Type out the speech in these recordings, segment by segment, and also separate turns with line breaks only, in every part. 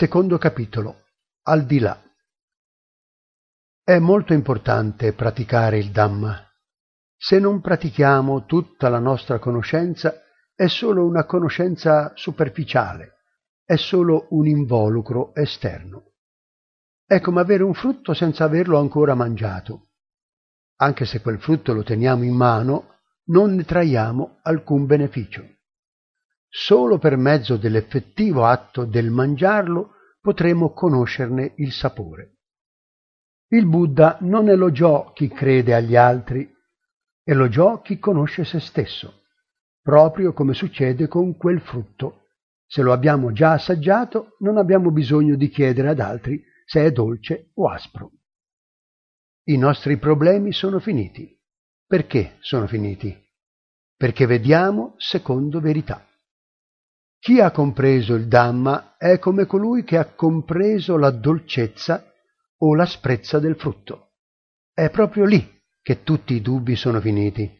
Secondo capitolo. Al di là. È molto importante praticare il Dhamma. Se non pratichiamo tutta la nostra conoscenza, è solo una conoscenza superficiale, è solo un involucro esterno. È come avere un frutto senza averlo ancora mangiato. Anche se quel frutto lo teniamo in mano, non ne traiamo alcun beneficio. Solo per mezzo dell'effettivo atto del mangiarlo potremo conoscerne il sapore. Il Buddha non elogiò chi crede agli altri, elogiò chi conosce se stesso, proprio come succede con quel frutto. Se lo abbiamo già assaggiato, non abbiamo bisogno di chiedere ad altri se è dolce o aspro. I nostri problemi sono finiti. Perché sono finiti? Perché vediamo secondo verità. Chi ha compreso il Dhamma è come colui che ha compreso la dolcezza o l'asprezza del frutto. È proprio lì che tutti i dubbi sono finiti.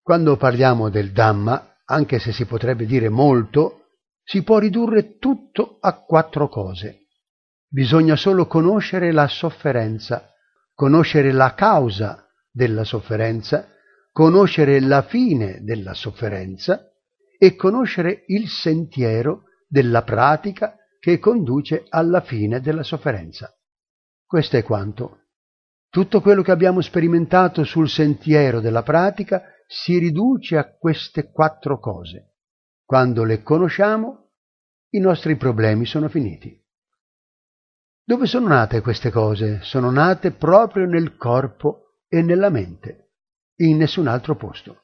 Quando parliamo del Dhamma, anche se si potrebbe dire molto, si può ridurre tutto a quattro cose. Bisogna solo conoscere la sofferenza, conoscere la causa della sofferenza, conoscere la fine della sofferenza, e conoscere il sentiero della pratica che conduce alla fine della sofferenza. Questo è quanto. Tutto quello che abbiamo sperimentato sul sentiero della pratica si riduce a queste quattro cose. Quando le conosciamo, i nostri problemi sono finiti. Dove sono nate queste cose? Sono nate proprio nel corpo e nella mente, in nessun altro posto.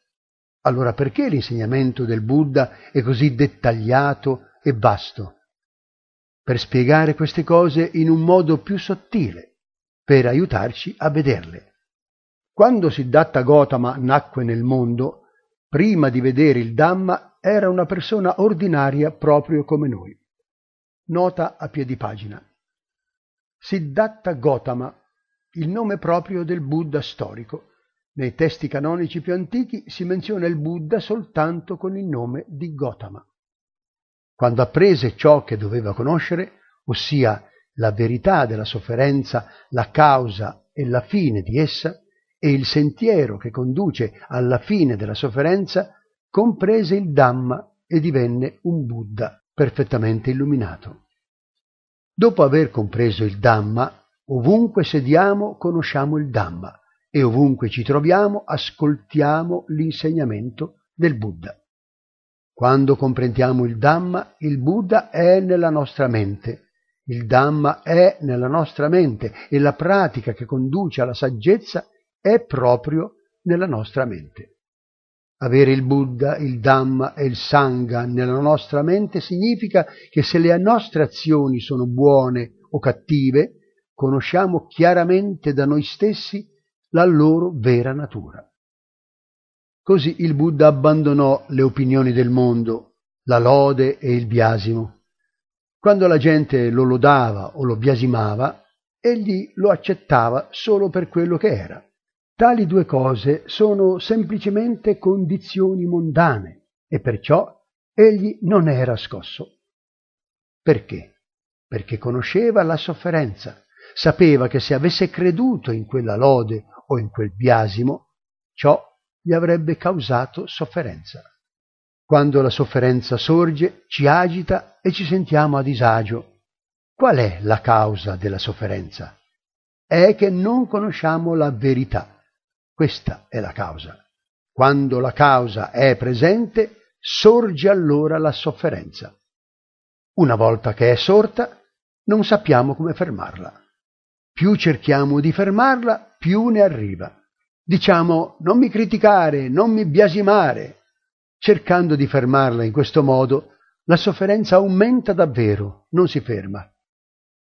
Allora perché l'insegnamento del Buddha è così dettagliato e vasto? Per spiegare queste cose in un modo più sottile, per aiutarci a vederle. Quando Siddhartha Gautama nacque nel mondo, prima di vedere il Dhamma era una persona ordinaria proprio come noi. Nota a piedi pagina. Siddhartha Gautama, il nome proprio del Buddha storico, nei testi canonici più antichi si menziona il Buddha soltanto con il nome di Gotama. Quando apprese ciò che doveva conoscere, ossia la verità della sofferenza, la causa e la fine di essa, e il sentiero che conduce alla fine della sofferenza, comprese il Dhamma e divenne un Buddha perfettamente illuminato. Dopo aver compreso il Dhamma, ovunque sediamo conosciamo il Dhamma, e ovunque ci troviamo ascoltiamo l'insegnamento del Buddha. Quando comprendiamo il Dhamma, il Buddha è nella nostra mente, il Dhamma è nella nostra mente e la pratica che conduce alla saggezza è proprio nella nostra mente. Avere il Buddha, il Dhamma e il Sangha nella nostra mente significa che se le nostre azioni sono buone o cattive, conosciamo chiaramente da noi stessi la loro vera natura. Così il Buddha abbandonò le opinioni del mondo, la lode e il biasimo. Quando la gente lo lodava o lo biasimava, egli lo accettava solo per quello che era. Tali due cose sono semplicemente condizioni mondane e perciò egli non era scosso. Perché? Perché conosceva la sofferenza, sapeva che se avesse creduto in quella lode o in quel biasimo, ciò gli avrebbe causato sofferenza. Quando la sofferenza sorge, ci agita e ci sentiamo a disagio. Qual è la causa della sofferenza? È che non conosciamo la verità. Questa è la causa. Quando la causa è presente, sorge allora la sofferenza. Una volta che è sorta, non sappiamo come fermarla. Più cerchiamo di fermarla, più ne arriva. Diciamo non mi criticare, non mi biasimare. Cercando di fermarla in questo modo, la sofferenza aumenta davvero, non si ferma.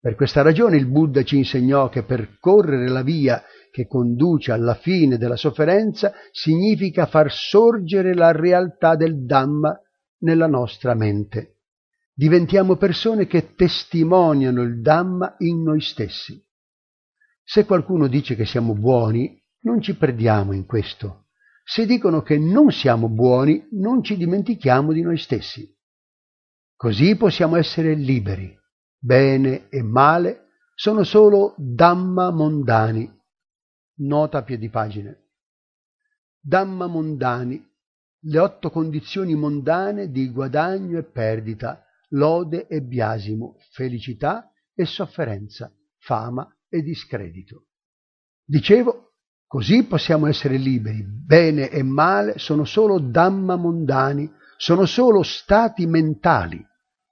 Per questa ragione il Buddha ci insegnò che percorrere la via che conduce alla fine della sofferenza significa far sorgere la realtà del Dhamma nella nostra mente. Diventiamo persone che testimoniano il Dhamma in noi stessi. Se qualcuno dice che siamo buoni, non ci perdiamo in questo. Se dicono che non siamo buoni, non ci dimentichiamo di noi stessi. Così possiamo essere liberi, bene e male, sono solo Dhamma mondani. Nota a piedi pagine. Dhamma mondani, le otto condizioni mondane di guadagno e perdita, lode e biasimo, felicità e sofferenza, fama e discredito. Dicevo, così possiamo essere liberi. Bene e male sono solo Dhamma mondani, sono solo stati mentali.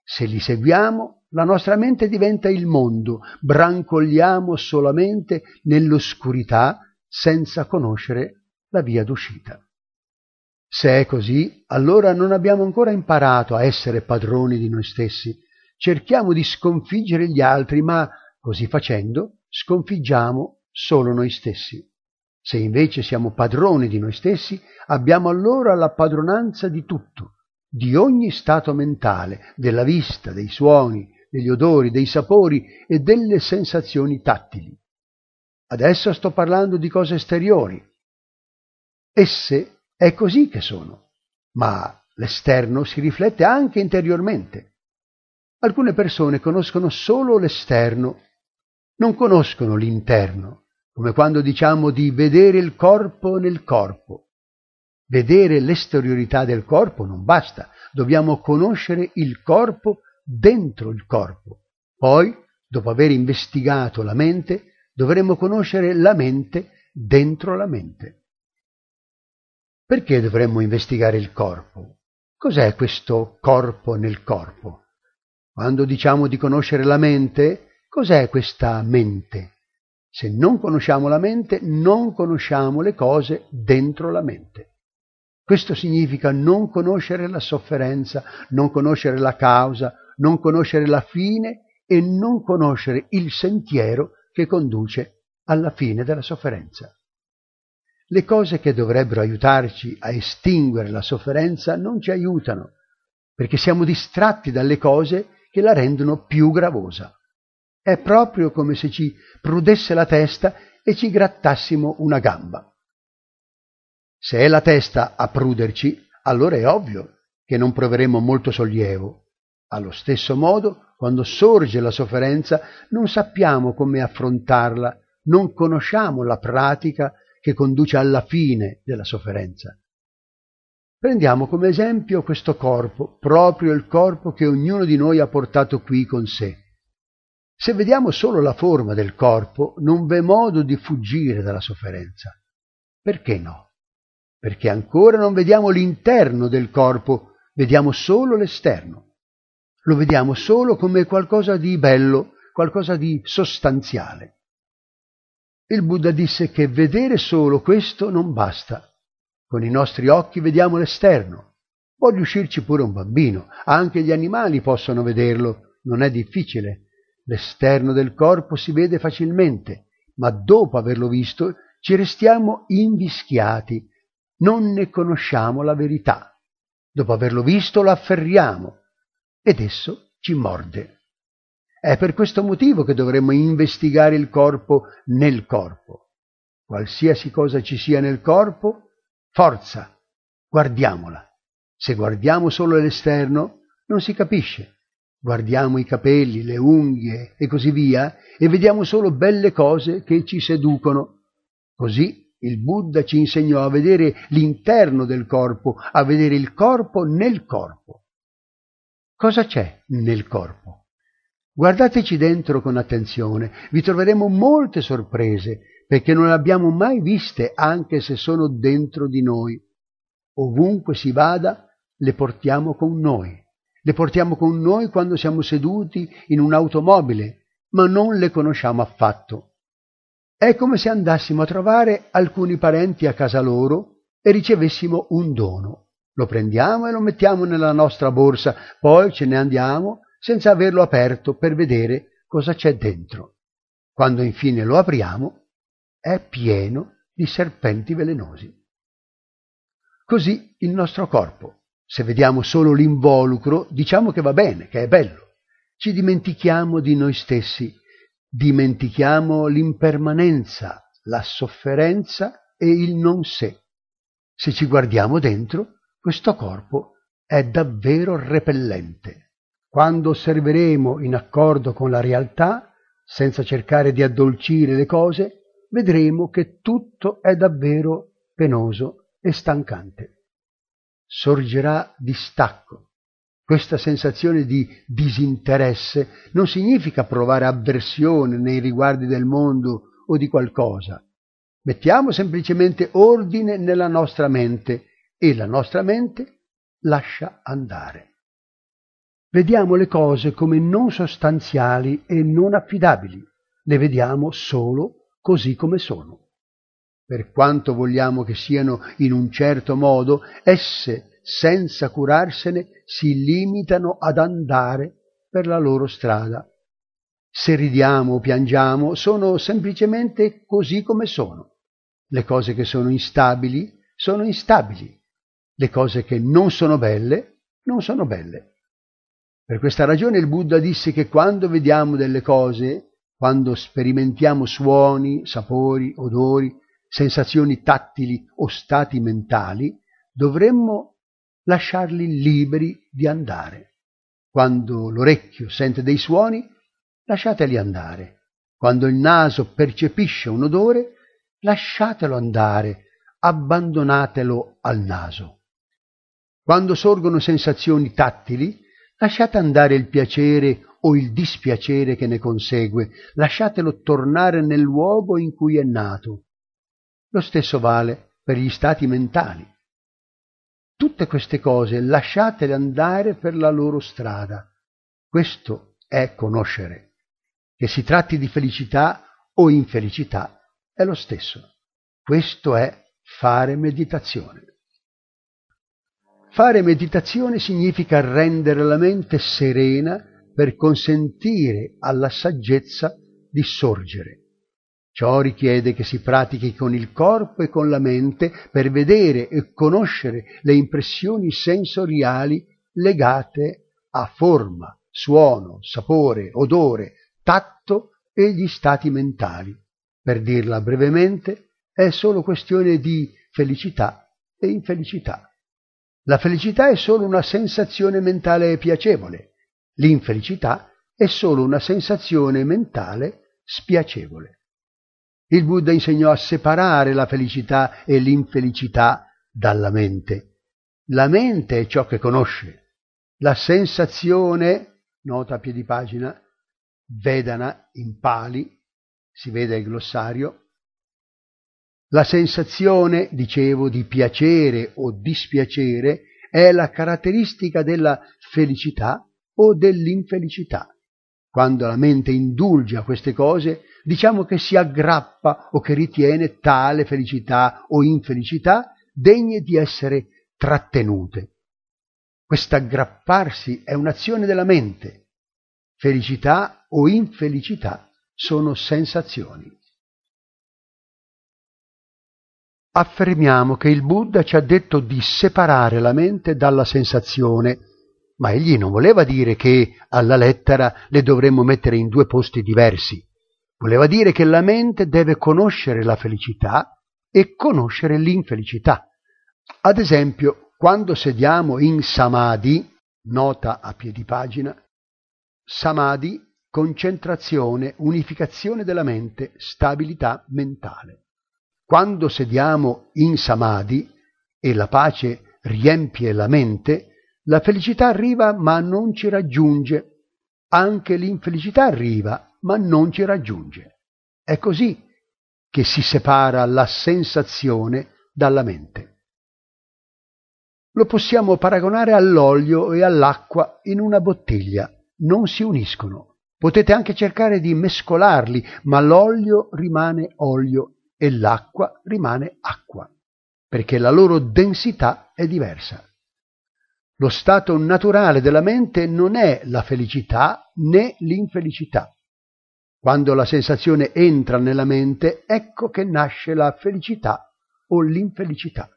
Se li seguiamo la nostra mente diventa il mondo, brancoliamo solamente nell'oscurità senza conoscere la via d'uscita. Se è così, allora non abbiamo ancora imparato a essere padroni di noi stessi. Cerchiamo di sconfiggere gli altri, ma così facendo sconfiggiamo solo noi stessi. Se invece siamo padroni di noi stessi, abbiamo allora la padronanza di tutto, di ogni stato mentale, della vista, dei suoni, degli odori, dei sapori e delle sensazioni tattili. Adesso sto parlando di cose esteriori. Esse è così che sono, ma l'esterno si riflette anche interiormente. Alcune persone conoscono solo l'esterno, non conoscono l'interno, come quando diciamo di vedere il corpo nel corpo. Vedere l'esteriorità del corpo non basta, dobbiamo conoscere il corpo dentro il corpo. Poi, dopo aver investigato la mente, dovremmo conoscere la mente dentro la mente. Perché dovremmo investigare il corpo? Cos'è questo corpo nel corpo? Quando diciamo di conoscere la mente, cos'è questa mente? Se non conosciamo la mente, non conosciamo le cose dentro la mente. Questo significa non conoscere la sofferenza, non conoscere la causa, non conoscere la fine e non conoscere il sentiero che conduce alla fine della sofferenza. Le cose che dovrebbero aiutarci a estinguere la sofferenza non ci aiutano, perché siamo distratti dalle cose che la rendono più gravosa. È proprio come se ci prudesse la testa e ci grattassimo una gamba. Se è la testa a pruderci, allora è ovvio che non proveremo molto sollievo, allo stesso modo, quando sorge la sofferenza, non sappiamo come affrontarla, non conosciamo la pratica che conduce alla fine della sofferenza. Prendiamo come esempio questo corpo, proprio il corpo che ognuno di noi ha portato qui con sé. Se vediamo solo la forma del corpo, non v'è modo di fuggire dalla sofferenza. Perché no? Perché ancora non vediamo l'interno del corpo, vediamo solo l'esterno lo vediamo solo come qualcosa di bello, qualcosa di sostanziale. Il Buddha disse che vedere solo questo non basta. Con i nostri occhi vediamo l'esterno. Può riuscirci pure un bambino, anche gli animali possono vederlo, non è difficile. L'esterno del corpo si vede facilmente, ma dopo averlo visto ci restiamo invischiati, non ne conosciamo la verità. Dopo averlo visto lo afferriamo, ed esso ci morde. È per questo motivo che dovremmo investigare il corpo nel corpo. Qualsiasi cosa ci sia nel corpo, forza, guardiamola. Se guardiamo solo l'esterno, non si capisce. Guardiamo i capelli, le unghie e così via e vediamo solo belle cose che ci seducono. Così il Buddha ci insegnò a vedere l'interno del corpo, a vedere il corpo nel corpo. Cosa c'è nel corpo? Guardateci dentro con attenzione, vi troveremo molte sorprese, perché non le abbiamo mai viste anche se sono dentro di noi. Ovunque si vada, le portiamo con noi. Le portiamo con noi quando siamo seduti in un'automobile, ma non le conosciamo affatto. È come se andassimo a trovare alcuni parenti a casa loro e ricevessimo un dono. Lo prendiamo e lo mettiamo nella nostra borsa, poi ce ne andiamo senza averlo aperto per vedere cosa c'è dentro. Quando infine lo apriamo, è pieno di serpenti velenosi. Così il nostro corpo. Se vediamo solo l'involucro, diciamo che va bene, che è bello. Ci dimentichiamo di noi stessi, dimentichiamo l'impermanenza, la sofferenza e il non sé. Se ci guardiamo dentro, questo corpo è davvero repellente. Quando osserveremo in accordo con la realtà, senza cercare di addolcire le cose, vedremo che tutto è davvero penoso e stancante. Sorgerà distacco. Questa sensazione di disinteresse non significa provare avversione nei riguardi del mondo o di qualcosa. Mettiamo semplicemente ordine nella nostra mente e la nostra mente lascia andare. Vediamo le cose come non sostanziali e non affidabili, le vediamo solo così come sono. Per quanto vogliamo che siano in un certo modo, esse, senza curarsene, si limitano ad andare per la loro strada. Se ridiamo o piangiamo, sono semplicemente così come sono. Le cose che sono instabili sono instabili. Le cose che non sono belle non sono belle. Per questa ragione il Buddha disse che quando vediamo delle cose, quando sperimentiamo suoni, sapori, odori, sensazioni tattili o stati mentali, dovremmo lasciarli liberi di andare. Quando l'orecchio sente dei suoni, lasciateli andare. Quando il naso percepisce un odore, lasciatelo andare, abbandonatelo al naso. Quando sorgono sensazioni tattili, Lasciate andare il piacere o il dispiacere che ne consegue, lasciatelo tornare nel luogo in cui è nato. Lo stesso vale per gli stati mentali. Tutte queste cose lasciatele andare per la loro strada. Questo è conoscere. Che si tratti di felicità o infelicità è lo stesso. Questo è fare meditazione. Fare meditazione significa rendere la mente serena per consentire alla saggezza di sorgere. Ciò richiede che si pratichi con il corpo e con la mente per vedere e conoscere le impressioni sensoriali legate a forma, suono, sapore, odore, tatto e gli stati mentali. Per dirla brevemente, è solo questione di felicità e infelicità. La felicità è solo una sensazione mentale piacevole, l'infelicità è solo una sensazione mentale spiacevole. Il Buddha insegnò a separare la felicità e l'infelicità dalla mente. La mente è ciò che conosce. La sensazione, nota a piedi pagina, Vedana in Pali, si vede il glossario, la sensazione, dicevo, di piacere o dispiacere è la caratteristica della felicità o dell'infelicità. Quando la mente indulge a queste cose, diciamo che si aggrappa o che ritiene tale felicità o infelicità degne di essere trattenute. Quest'aggrapparsi è un'azione della mente. Felicità o infelicità sono sensazioni affermiamo che il Buddha ci ha detto di separare la mente dalla sensazione, ma egli non voleva dire che alla lettera le dovremmo mettere in due posti diversi. Voleva dire che la mente deve conoscere la felicità e conoscere l'infelicità. Ad esempio, quando sediamo in samadhi, nota a piedi pagina, samadhi, concentrazione, unificazione della mente, stabilità mentale. Quando sediamo in samadhi e la pace riempie la mente, la felicità arriva ma non ci raggiunge. Anche l'infelicità arriva ma non ci raggiunge. È così che si separa la sensazione dalla mente. Lo possiamo paragonare all'olio e all'acqua in una bottiglia. Non si uniscono. Potete anche cercare di mescolarli, ma l'olio rimane olio e l'acqua rimane acqua, perché la loro densità è diversa. Lo stato naturale della mente non è la felicità né l'infelicità. Quando la sensazione entra nella mente, ecco che nasce la felicità o l'infelicità.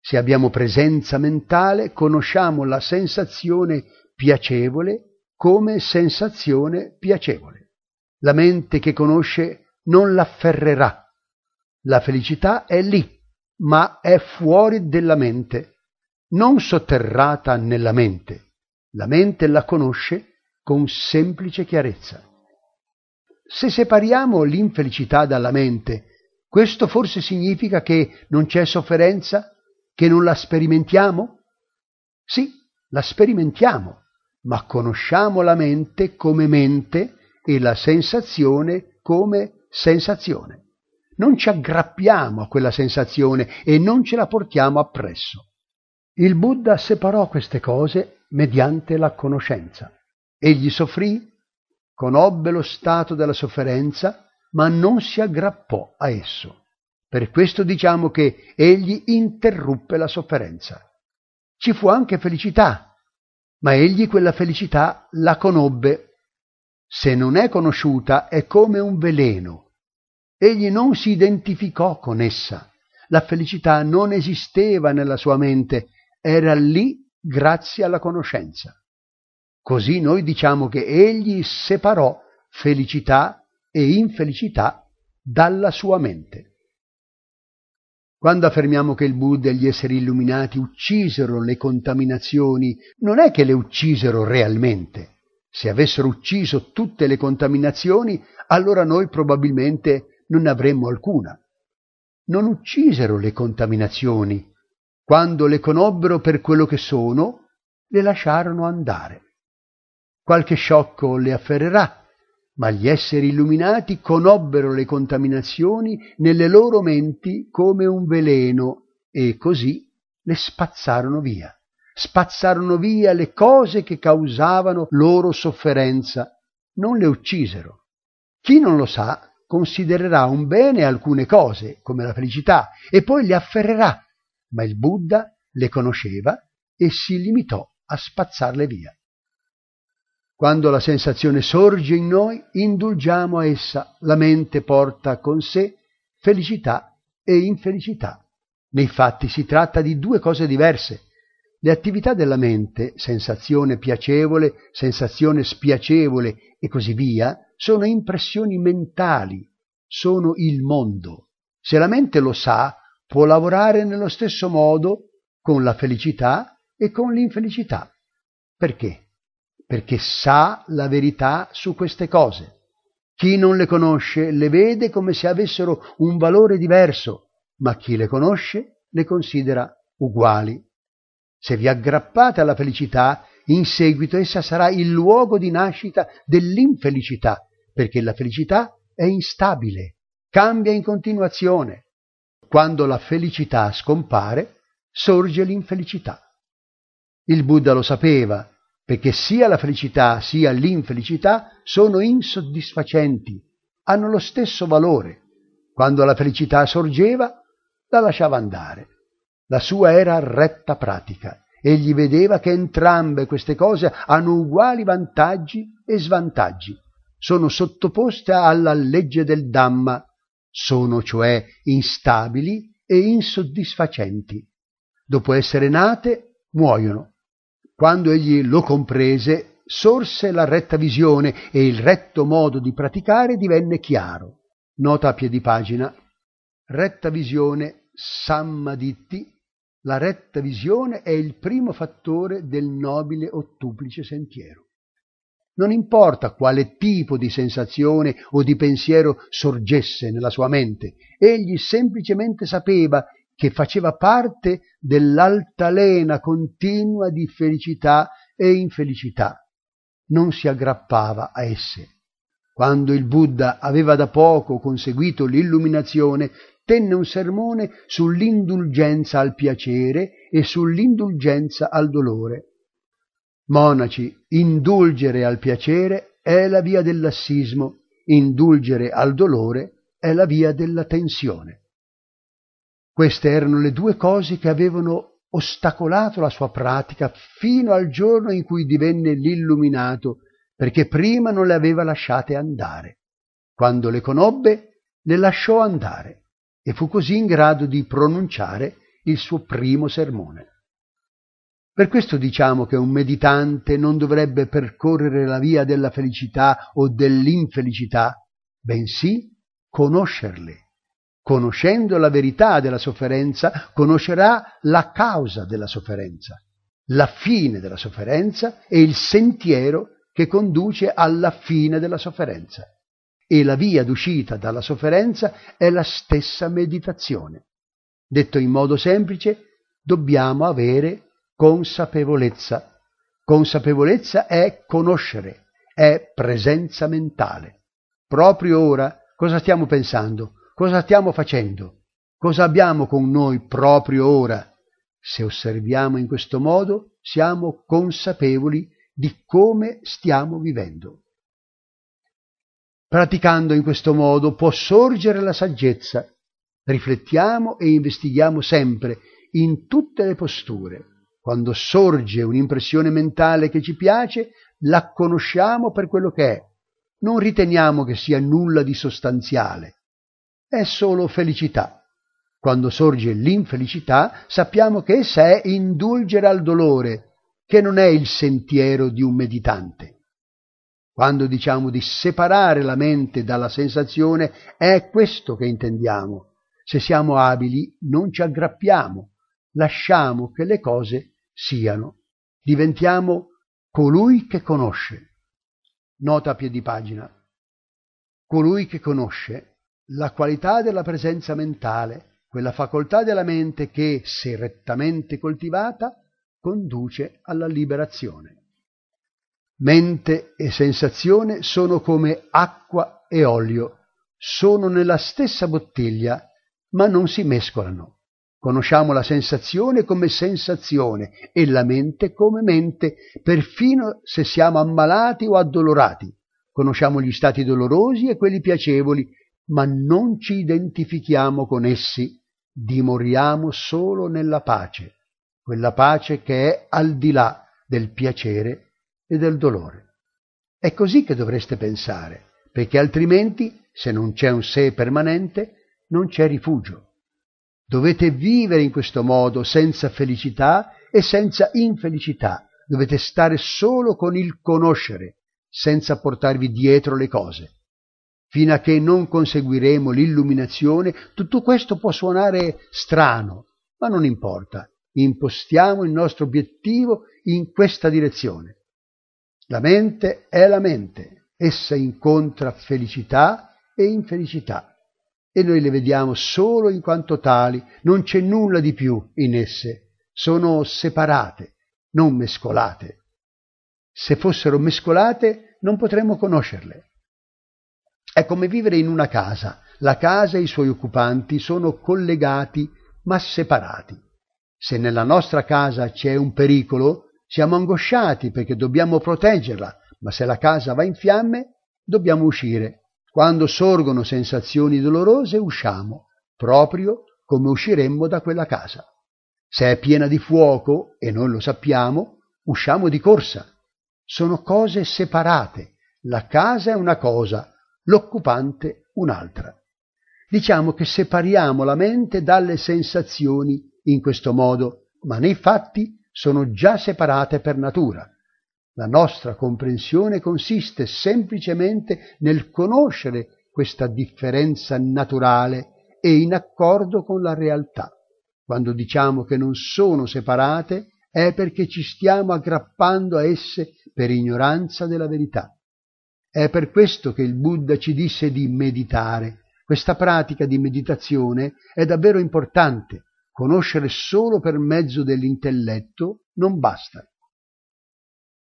Se abbiamo presenza mentale, conosciamo la sensazione piacevole come sensazione piacevole. La mente che conosce non l'afferrerà la felicità è lì, ma è fuori della mente, non sotterrata nella mente. La mente la conosce con semplice chiarezza. Se separiamo l'infelicità dalla mente, questo forse significa che non c'è sofferenza, che non la sperimentiamo? Sì, la sperimentiamo, ma conosciamo la mente come mente e la sensazione come sensazione. Non ci aggrappiamo a quella sensazione e non ce la portiamo appresso. Il Buddha separò queste cose mediante la conoscenza. Egli soffrì, conobbe lo stato della sofferenza, ma non si aggrappò a esso. Per questo diciamo che egli interruppe la sofferenza. Ci fu anche felicità, ma egli quella felicità la conobbe. Se non è conosciuta è come un veleno. Egli non si identificò con essa. La felicità non esisteva nella sua mente, era lì grazie alla conoscenza. Così noi diciamo che egli separò felicità e infelicità dalla sua mente. Quando affermiamo che il Buddha e gli esseri illuminati uccisero le contaminazioni, non è che le uccisero realmente. Se avessero ucciso tutte le contaminazioni, allora noi probabilmente non avremmo alcuna. Non uccisero le contaminazioni. Quando le conobbero per quello che sono, le lasciarono andare. Qualche sciocco le afferrerà, ma gli esseri illuminati conobbero le contaminazioni nelle loro menti come un veleno e così le spazzarono via. Spazzarono via le cose che causavano loro sofferenza, non le uccisero. Chi non lo sa considererà un bene alcune cose, come la felicità, e poi le afferrerà, ma il Buddha le conosceva e si limitò a spazzarle via. Quando la sensazione sorge in noi, indulgiamo a essa, la mente porta con sé felicità e infelicità. Nei fatti si tratta di due cose diverse. Le attività della mente, sensazione piacevole, sensazione spiacevole e così via, sono impressioni mentali, sono il mondo. Se la mente lo sa, può lavorare nello stesso modo con la felicità e con l'infelicità. Perché? perché sa la verità su queste cose. Chi non le conosce le vede come se avessero un valore diverso, ma chi le conosce le considera uguali. Se vi aggrappate alla felicità, in seguito essa sarà il luogo di nascita dell'infelicità, perché la felicità è instabile, cambia in continuazione. Quando la felicità scompare, sorge l'infelicità. Il Buddha lo sapeva perché sia la felicità sia l'infelicità sono insoddisfacenti, hanno lo stesso valore. Quando la felicità sorgeva, la lasciava andare. La sua era retta pratica. Egli vedeva che entrambe queste cose hanno uguali vantaggi e svantaggi. Sono sottoposte alla legge del Dhamma, sono cioè instabili e insoddisfacenti. Dopo essere nate, muoiono quando egli lo comprese, sorse la retta visione e il retto modo di praticare divenne chiaro. Nota a piedi pagina. Retta visione Sammaditti. La retta visione è il primo fattore del nobile ottuplice sentiero. Non importa quale tipo di sensazione o di pensiero sorgesse nella sua mente, egli semplicemente sapeva che faceva parte dell'altalena continua di felicità e infelicità. Non si aggrappava a esse. Quando il Buddha aveva da poco conseguito l'illuminazione, tenne un sermone sull'indulgenza al piacere e sull'indulgenza al dolore. Monaci, indulgere al piacere è la via dell'assismo, indulgere al dolore è la via della tensione. Queste erano le due cose che avevano ostacolato la sua pratica fino al giorno in cui divenne l'illuminato, perché prima non le aveva lasciate andare. Quando le conobbe, le lasciò andare e fu così in grado di pronunciare il suo primo sermone. Per questo diciamo che un meditante non dovrebbe percorrere la via della felicità o dell'infelicità, bensì conoscerle Conoscendo la verità della sofferenza, conoscerà la causa della sofferenza. la fine della sofferenza e il sentiero che conduce alla fine della sofferenza. E la via d'uscita dalla sofferenza è la stessa meditazione. Detto in modo semplice, dobbiamo avere consapevolezza. Consapevolezza è conoscere, è presenza mentale. Proprio ora cosa stiamo pensando? Cosa stiamo facendo? Cosa abbiamo con noi proprio ora? Se osserviamo in questo modo, siamo consapevoli di come stiamo vivendo. Praticando in questo modo può sorgere la saggezza. Riflettiamo e investighiamo sempre, in tutte le posture. Quando sorge un'impressione mentale che ci piace, la conosciamo per quello che è. Non riteniamo che sia nulla di sostanziale. È solo felicità. Quando sorge l'infelicità, sappiamo che essa è indulgere al dolore, che non è il sentiero di un meditante. Quando diciamo di separare la mente dalla sensazione, è questo che intendiamo. Se siamo abili, non ci aggrappiamo, lasciamo che le cose siano. Diventiamo colui che conosce. Nota a piedi pagina. Colui che conosce la qualità della presenza mentale quella facoltà della mente che, se rettamente coltivata, conduce alla liberazione. Mente e sensazione sono come acqua e olio, sono nella stessa bottiglia, ma non si mescolano. Conosciamo la sensazione come sensazione e la mente come mente, perfino se siamo ammalati o addolorati. Conosciamo gli stati dolorosi e quelli piacevoli, ma non ci identifichiamo con essi dimoriamo solo nella pace, quella pace che è al di là del piacere e del dolore. È così che dovreste pensare, perché altrimenti, se non c'è un sé permanente, non c'è rifugio. Dovete vivere in questo modo senza felicità e senza infelicità. Dovete stare solo con il conoscere, senza portarvi dietro le cose fino a che non conseguiremo l'illuminazione, tutto questo può suonare strano, ma non importa, impostiamo il nostro obiettivo in questa direzione. La mente è la mente, essa incontra felicità e infelicità e noi le vediamo solo in quanto tali, non c'è nulla di più in esse, sono separate, non mescolate. Se fossero mescolate non potremmo conoscerle. È come vivere in una casa. La casa e i suoi occupanti sono collegati ma separati. Se nella nostra casa c'è un pericolo, siamo angosciati perché dobbiamo proteggerla, ma se la casa va in fiamme, dobbiamo uscire. Quando sorgono sensazioni dolorose, usciamo, proprio come usciremmo da quella casa. Se è piena di fuoco, e noi lo sappiamo, usciamo di corsa. Sono cose separate. La casa è una cosa, l'occupante un'altra. Diciamo che separiamo la mente dalle sensazioni in questo modo, ma nei fatti sono già separate per natura. La nostra comprensione consiste semplicemente nel conoscere questa differenza naturale e in accordo con la realtà. Quando diciamo che non sono separate è perché ci stiamo aggrappando a esse per ignoranza della verità. È per questo che il Buddha ci disse di meditare. Questa pratica di meditazione è davvero importante. Conoscere solo per mezzo dell'intelletto non basta.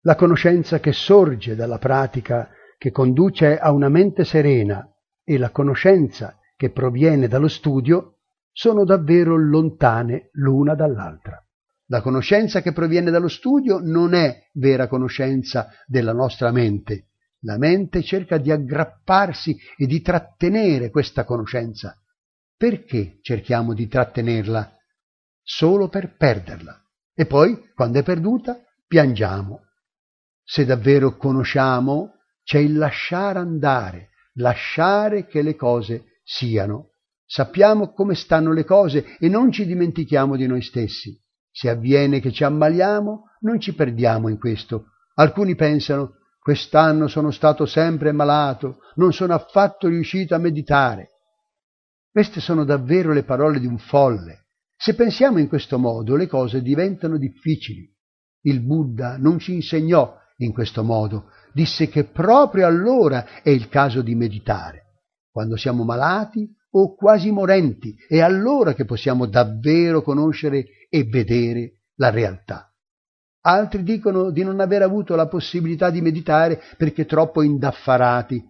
La conoscenza che sorge dalla pratica che conduce a una mente serena e la conoscenza che proviene dallo studio sono davvero lontane l'una dall'altra. La conoscenza che proviene dallo studio non è vera conoscenza della nostra mente, la mente cerca di aggrapparsi e di trattenere questa conoscenza. Perché cerchiamo di trattenerla? Solo per perderla. E poi, quando è perduta, piangiamo. Se davvero conosciamo, c'è il lasciare andare, lasciare che le cose siano. Sappiamo come stanno le cose e non ci dimentichiamo di noi stessi. Se avviene che ci ammaliamo, non ci perdiamo in questo. Alcuni pensano Quest'anno sono stato sempre malato, non sono affatto riuscito a meditare. Queste sono davvero le parole di un folle. Se pensiamo in questo modo le cose diventano difficili. Il Buddha non ci insegnò in questo modo, disse che proprio allora è il caso di meditare, quando siamo malati o quasi morenti, è allora che possiamo davvero conoscere e vedere la realtà. Altri dicono di non aver avuto la possibilità di meditare perché troppo indaffarati.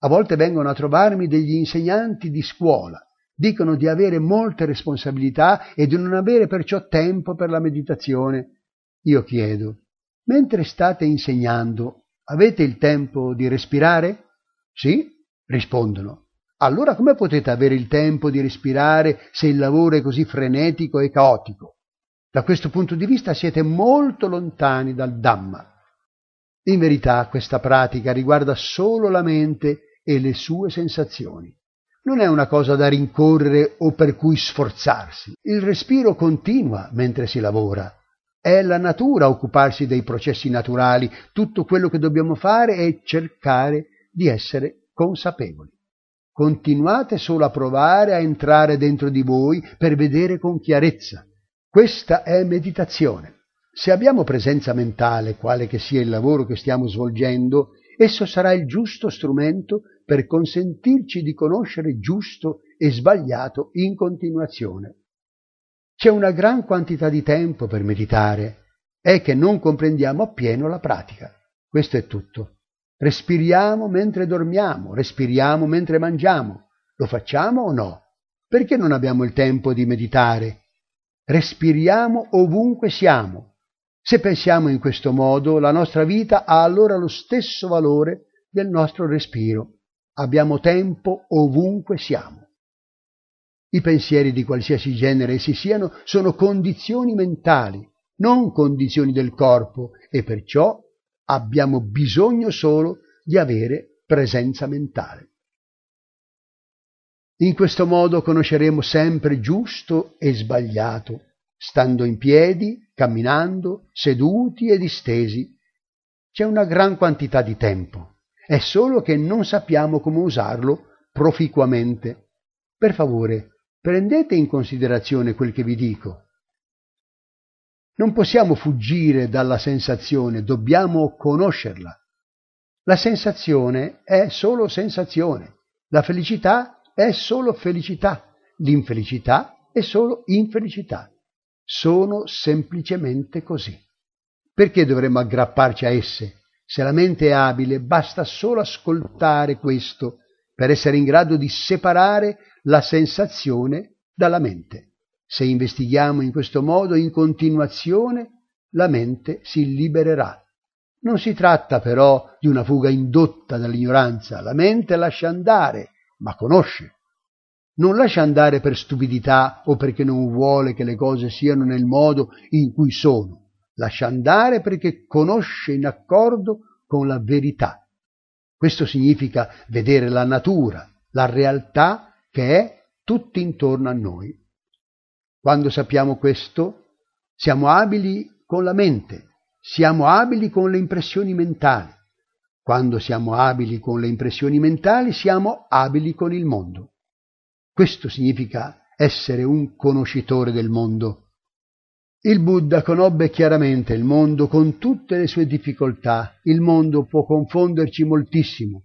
A volte vengono a trovarmi degli insegnanti di scuola, dicono di avere molte responsabilità e di non avere perciò tempo per la meditazione. Io chiedo, mentre state insegnando, avete il tempo di respirare? Sì, rispondono. Allora come potete avere il tempo di respirare se il lavoro è così frenetico e caotico? Da questo punto di vista siete molto lontani dal Dhamma. In verità questa pratica riguarda solo la mente e le sue sensazioni. Non è una cosa da rincorrere o per cui sforzarsi. Il respiro continua mentre si lavora. È la natura occuparsi dei processi naturali. Tutto quello che dobbiamo fare è cercare di essere consapevoli. Continuate solo a provare a entrare dentro di voi per vedere con chiarezza. Questa è meditazione. Se abbiamo presenza mentale, quale che sia il lavoro che stiamo svolgendo, esso sarà il giusto strumento per consentirci di conoscere giusto e sbagliato in continuazione. C'è una gran quantità di tempo per meditare, è che non comprendiamo appieno la pratica. Questo è tutto. Respiriamo mentre dormiamo, respiriamo mentre mangiamo. Lo facciamo o no? Perché non abbiamo il tempo di meditare? Respiriamo ovunque siamo. Se pensiamo in questo modo, la nostra vita ha allora lo stesso valore del nostro respiro. Abbiamo tempo ovunque siamo. I pensieri di qualsiasi genere essi siano sono condizioni mentali, non condizioni del corpo, e perciò abbiamo bisogno solo di avere presenza mentale. In questo modo conosceremo sempre giusto e sbagliato, stando in piedi, camminando, seduti e distesi. C'è una gran quantità di tempo, è solo che non sappiamo come usarlo proficuamente. Per favore, prendete in considerazione quel che vi dico non possiamo fuggire dalla sensazione, dobbiamo conoscerla. La sensazione è solo sensazione, la felicità è solo felicità, l'infelicità è solo infelicità. Sono semplicemente così. Perché dovremmo aggrapparci a esse? Se la mente è abile, basta solo ascoltare questo per essere in grado di separare la sensazione dalla mente. Se investighiamo in questo modo in continuazione, la mente si libererà. Non si tratta però di una fuga indotta dall'ignoranza, la mente lascia andare, ma conosce. Non lascia andare per stupidità o perché non vuole che le cose siano nel modo in cui sono, lascia andare perché conosce in accordo con la verità. Questo significa vedere la natura, la realtà che è tutto intorno a noi. Quando sappiamo questo, siamo abili con la mente, siamo abili con le impressioni mentali. Quando siamo abili con le impressioni mentali, siamo abili con il mondo. Questo significa essere un conoscitore del mondo. Il Buddha conobbe chiaramente il mondo con tutte le sue difficoltà. Il mondo può confonderci moltissimo.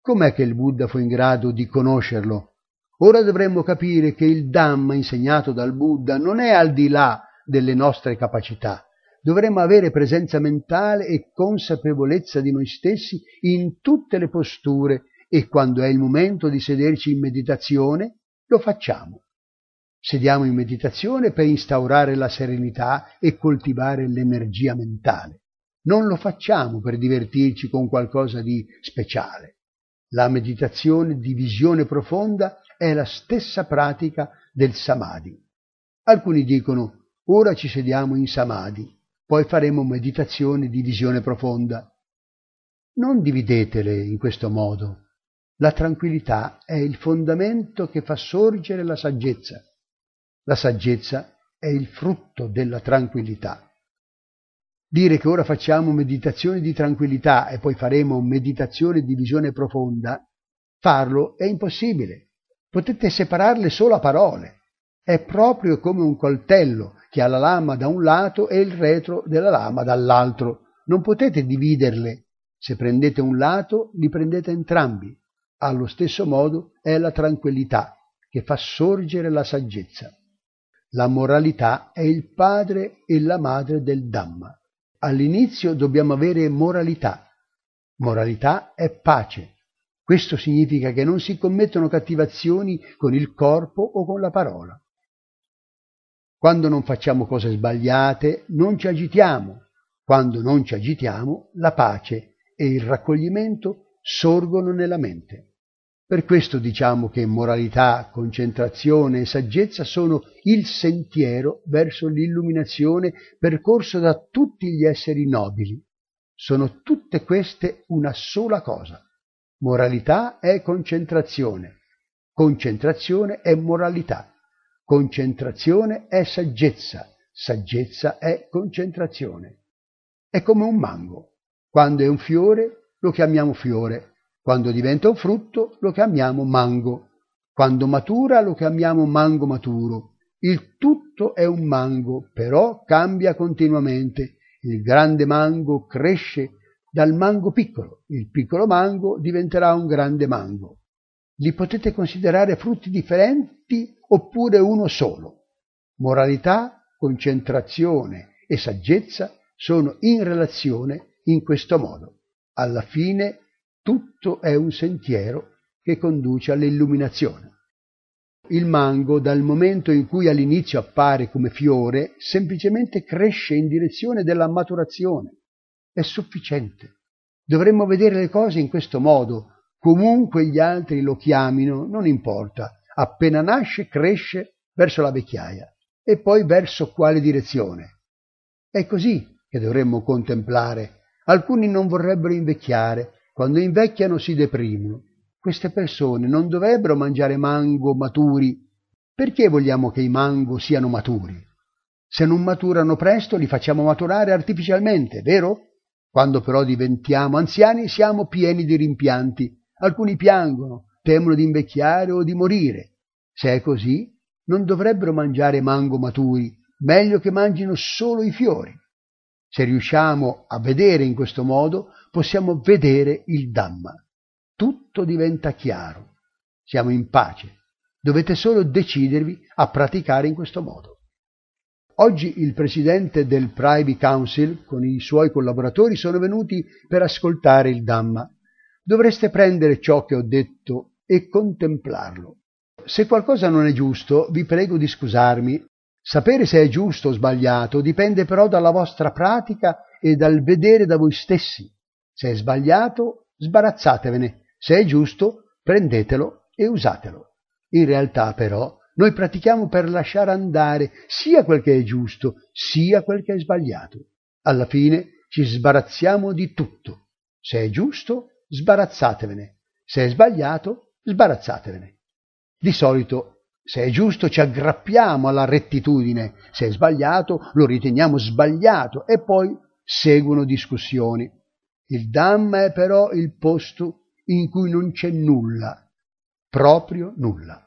Com'è che il Buddha fu in grado di conoscerlo? Ora dovremmo capire che il Dhamma insegnato dal Buddha non è al di là delle nostre capacità. Dovremmo avere presenza mentale e consapevolezza di noi stessi in tutte le posture e quando è il momento di sederci in meditazione lo facciamo. Sediamo in meditazione per instaurare la serenità e coltivare l'energia mentale. Non lo facciamo per divertirci con qualcosa di speciale. La meditazione di visione profonda è la stessa pratica del samadhi. Alcuni dicono ora ci sediamo in samadhi, poi faremo meditazione di visione profonda. Non dividetele in questo modo. La tranquillità è il fondamento che fa sorgere la saggezza. La saggezza è il frutto della tranquillità. Dire che ora facciamo meditazione di tranquillità e poi faremo meditazione di visione profonda, farlo è impossibile. Potete separarle solo a parole. È proprio come un coltello che ha la lama da un lato e il retro della lama dall'altro. Non potete dividerle. Se prendete un lato, li prendete entrambi. Allo stesso modo è la tranquillità che fa sorgere la saggezza. La moralità è il padre e la madre del Dhamma. All'inizio dobbiamo avere moralità. Moralità è pace. Questo significa che non si commettono cattivazioni con il corpo o con la parola. Quando non facciamo cose sbagliate, non ci agitiamo. Quando non ci agitiamo, la pace e il raccoglimento sorgono nella mente. Per questo diciamo che moralità, concentrazione e saggezza sono il sentiero verso l'illuminazione percorso da tutti gli esseri nobili. Sono tutte queste una sola cosa. Moralità è concentrazione, concentrazione è moralità. Concentrazione è saggezza, saggezza è concentrazione. È come un mango. Quando è un fiore lo chiamiamo fiore, quando diventa un frutto lo chiamiamo mango, quando matura lo chiamiamo mango maturo. Il tutto è un mango, però cambia continuamente. Il grande mango cresce dal mango piccolo, il piccolo mango diventerà un grande mango. Li potete considerare frutti differenti oppure uno solo. Moralità, concentrazione e saggezza sono in relazione in questo modo. Alla fine tutto è un sentiero che conduce all'illuminazione. Il mango, dal momento in cui all'inizio appare come fiore, semplicemente cresce in direzione della maturazione. È sufficiente. Dovremmo vedere le cose in questo modo, Comunque gli altri lo chiamino, non importa. Appena nasce, cresce verso la vecchiaia e poi verso quale direzione. È così che dovremmo contemplare. Alcuni non vorrebbero invecchiare, quando invecchiano si deprimono. Queste persone non dovrebbero mangiare mango maturi. Perché vogliamo che i mango siano maturi? Se non maturano presto li facciamo maturare artificialmente, vero? Quando però diventiamo anziani siamo pieni di rimpianti Alcuni piangono, temono di invecchiare o di morire. Se è così, non dovrebbero mangiare mango maturi, meglio che mangino solo i fiori. Se riusciamo a vedere in questo modo, possiamo vedere il Dhamma. Tutto diventa chiaro. Siamo in pace. Dovete solo decidervi a praticare in questo modo. Oggi il presidente del Privy Council con i suoi collaboratori sono venuti per ascoltare il Dhamma dovreste prendere ciò che ho detto e contemplarlo. Se qualcosa non è giusto, vi prego di scusarmi. Sapere se è giusto o sbagliato dipende però dalla vostra pratica e dal vedere da voi stessi. Se è sbagliato, sbarazzatevene. Se è giusto, prendetelo e usatelo. In realtà, però, noi pratichiamo per lasciare andare sia quel che è giusto, sia quel che è sbagliato. Alla fine ci sbarazziamo di tutto. Se è giusto, sbarazzatevene. Se è sbagliato, sbarazzatevene. Di solito, se è giusto, ci aggrappiamo alla rettitudine, se è sbagliato, lo riteniamo sbagliato e poi seguono discussioni. Il Dhamma è però il posto in cui non c'è nulla, proprio nulla.